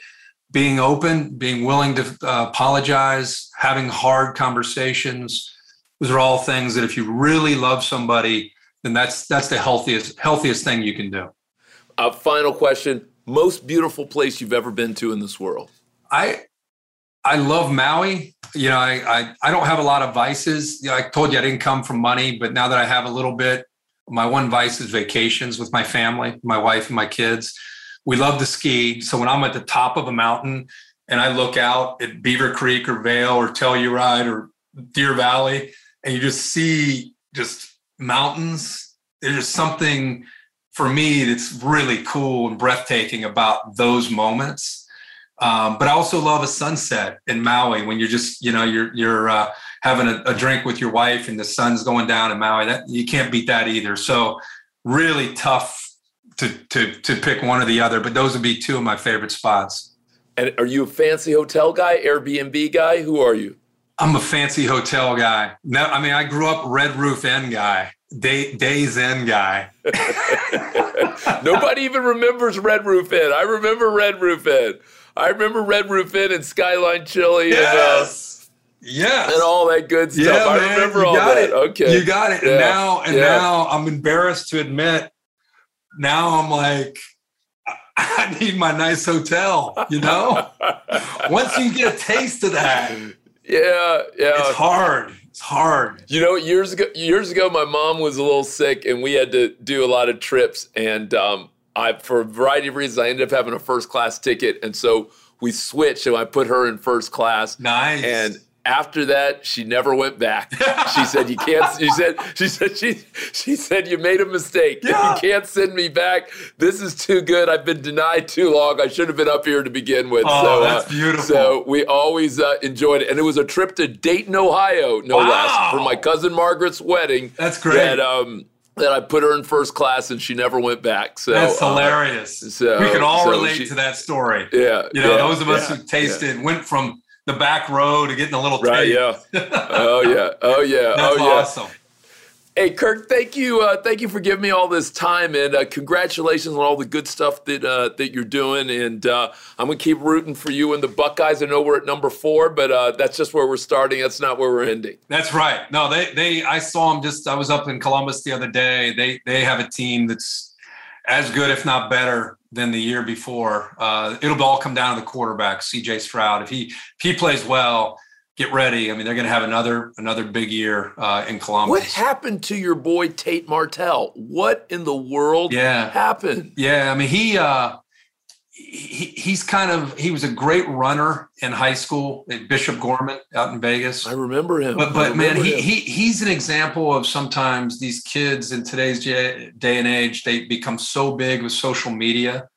being open, being willing to uh, apologize, having hard conversations, those are all things that if you really love somebody, then that's that's the healthiest healthiest thing you can do. Uh, final question. Most beautiful place you've ever been to in this world? I I love Maui. You know, I, I I don't have a lot of vices. You know, I told you I didn't come from money, but now that I have a little bit, my one vice is vacations with my family, my wife and my kids. We love to ski. So when I'm at the top of a mountain and I look out at Beaver Creek or Vail or Telluride or Deer Valley, and you just see just mountains, there's just something for me that's really cool and breathtaking about those moments. Um, but I also love a sunset in Maui when you're just, you know, you're you're uh, having a, a drink with your wife and the sun's going down in Maui. That you can't beat that either. So really tough to to to pick one or the other, but those would be two of my favorite spots. And are you a fancy hotel guy, Airbnb guy? Who are you? I'm a fancy hotel guy. No, I mean I grew up Red Roof Inn guy, Day Days Inn guy. Nobody even remembers Red Roof Inn. I remember Red Roof Inn. I remember Red Roof Inn and Skyline Chili yes. and uh, yes, and all that good stuff. Yeah, I man, remember all got that. It. Okay, you got it. And Yeah. now, and Yeah. now, I'm embarrassed to admit. Now I'm like, I need my nice hotel. You know, once you get a taste of that, Yeah, yeah. it's hard. It's hard. You know, years ago, years ago, my mom was a little sick, and we had to do a lot of trips. And um, I, for a variety of reasons, I ended up having a first class ticket, and so we switched, and I put her in first class. Nice. And after that, she never went back. she said, "You can't." She said, "She said she she said you made a mistake. Yeah. You can't send me back. This is too good. I've been denied too long. I should have been up here to begin with." Oh, so, that's uh, beautiful. So we always uh, enjoyed it, and it was a trip to Dayton, Ohio, no Wow. less, for my cousin Margaret's wedding. That's great. That, um, that I put her in first class, and she never went back. So That's uh, hilarious. so- we can all so relate she- to that story. yeah, You know, yeah, those of us yeah, who tasted went from the back row to getting a little Right, taste. yeah. Oh yeah. Oh yeah. That's oh yeah. awesome. Hey Kirk, thank you, uh, thank you for giving me all this time, and uh, congratulations on all the good stuff that uh, that you're doing. And uh, I'm gonna keep rooting for you and the Buckeyes. I know we're at number four, but uh, that's just where we're starting. That's not where we're ending. That's right. No, they they I saw them just I was up in Columbus the other day. They they have a team that's as good, if not better, than the year before. Uh, it'll all come down to the quarterback, CJ Stroud. If he if he plays well, get ready. I mean, they're going to have another another big year uh, in Columbus. What happened to your boy Tate Martell? What in the world Yeah. happened? Yeah, I mean he uh he, he's kind of he was a great runner in high school at Bishop Gorman out in Vegas. I remember him. But but man, he, him. he he's an example of sometimes these kids in today's day and age they become so big with social media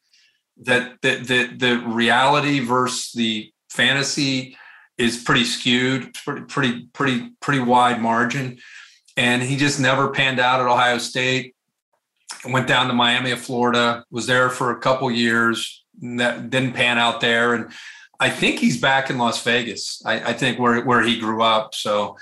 that that the the reality versus the fantasy is pretty skewed, pretty pretty pretty pretty wide margin, and he just never panned out at Ohio State. Went down to Miami of Florida, was there for a couple years, that didn't pan out there, and I think he's back in Las Vegas. I, I think where where he grew up. So,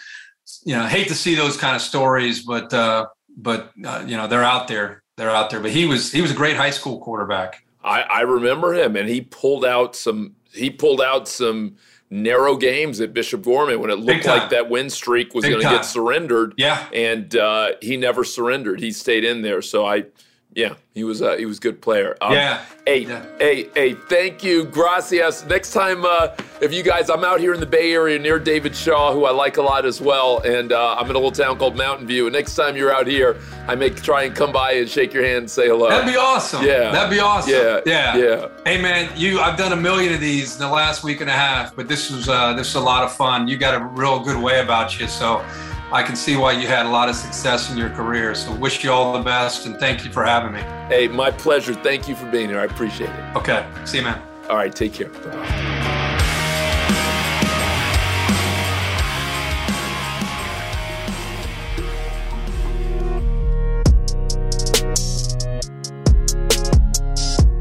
you know, hate to see those kind of stories, but uh, but uh, you know they're out there. They're out there. But he was he was a great high school quarterback. I, I remember him, and he pulled out some. He pulled out some narrow games at Bishop Gorman when it looked like that win streak was going to get surrendered. Yeah. and uh, he never surrendered. He stayed in there. So I, yeah, he was uh, he was a good player. Um, Yeah. Hey, Yeah. hey, hey! Thank you, gracias. Next time, uh, if you guys, I'm out here in the Bay Area near David Shaw, who I like a lot as well, and uh, I'm in a little town called Mountain View. And next time you're out here, I may try and come by and shake your hand and say hello. That'd be awesome. Yeah. That'd be awesome. Yeah, Yeah. yeah. Hey man, you I've done a million of these in the last week and a half, but this was uh this was a lot of fun. You got a real good way about you. So I can see why you had a lot of success in your career. So wish you all the best and thank you for having me. Hey, my pleasure. Thank you for being here. I appreciate it. Okay. See you man. All right, take care. Bye.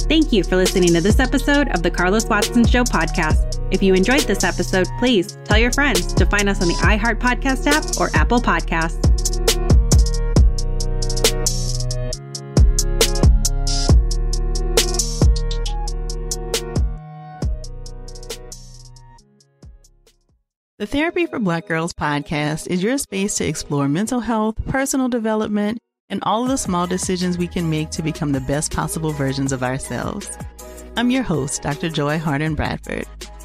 Thank you for listening to this episode of the Carlos Watson Show podcast. If you enjoyed this episode, please tell your friends to find us on the iHeart Podcast app or Apple Podcasts. The Therapy for Black Girls podcast is your space to explore mental health, personal development, and all of the small decisions we can make to become the best possible versions of ourselves. I'm your host, Dr. Joy Harden Bradford,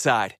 Side.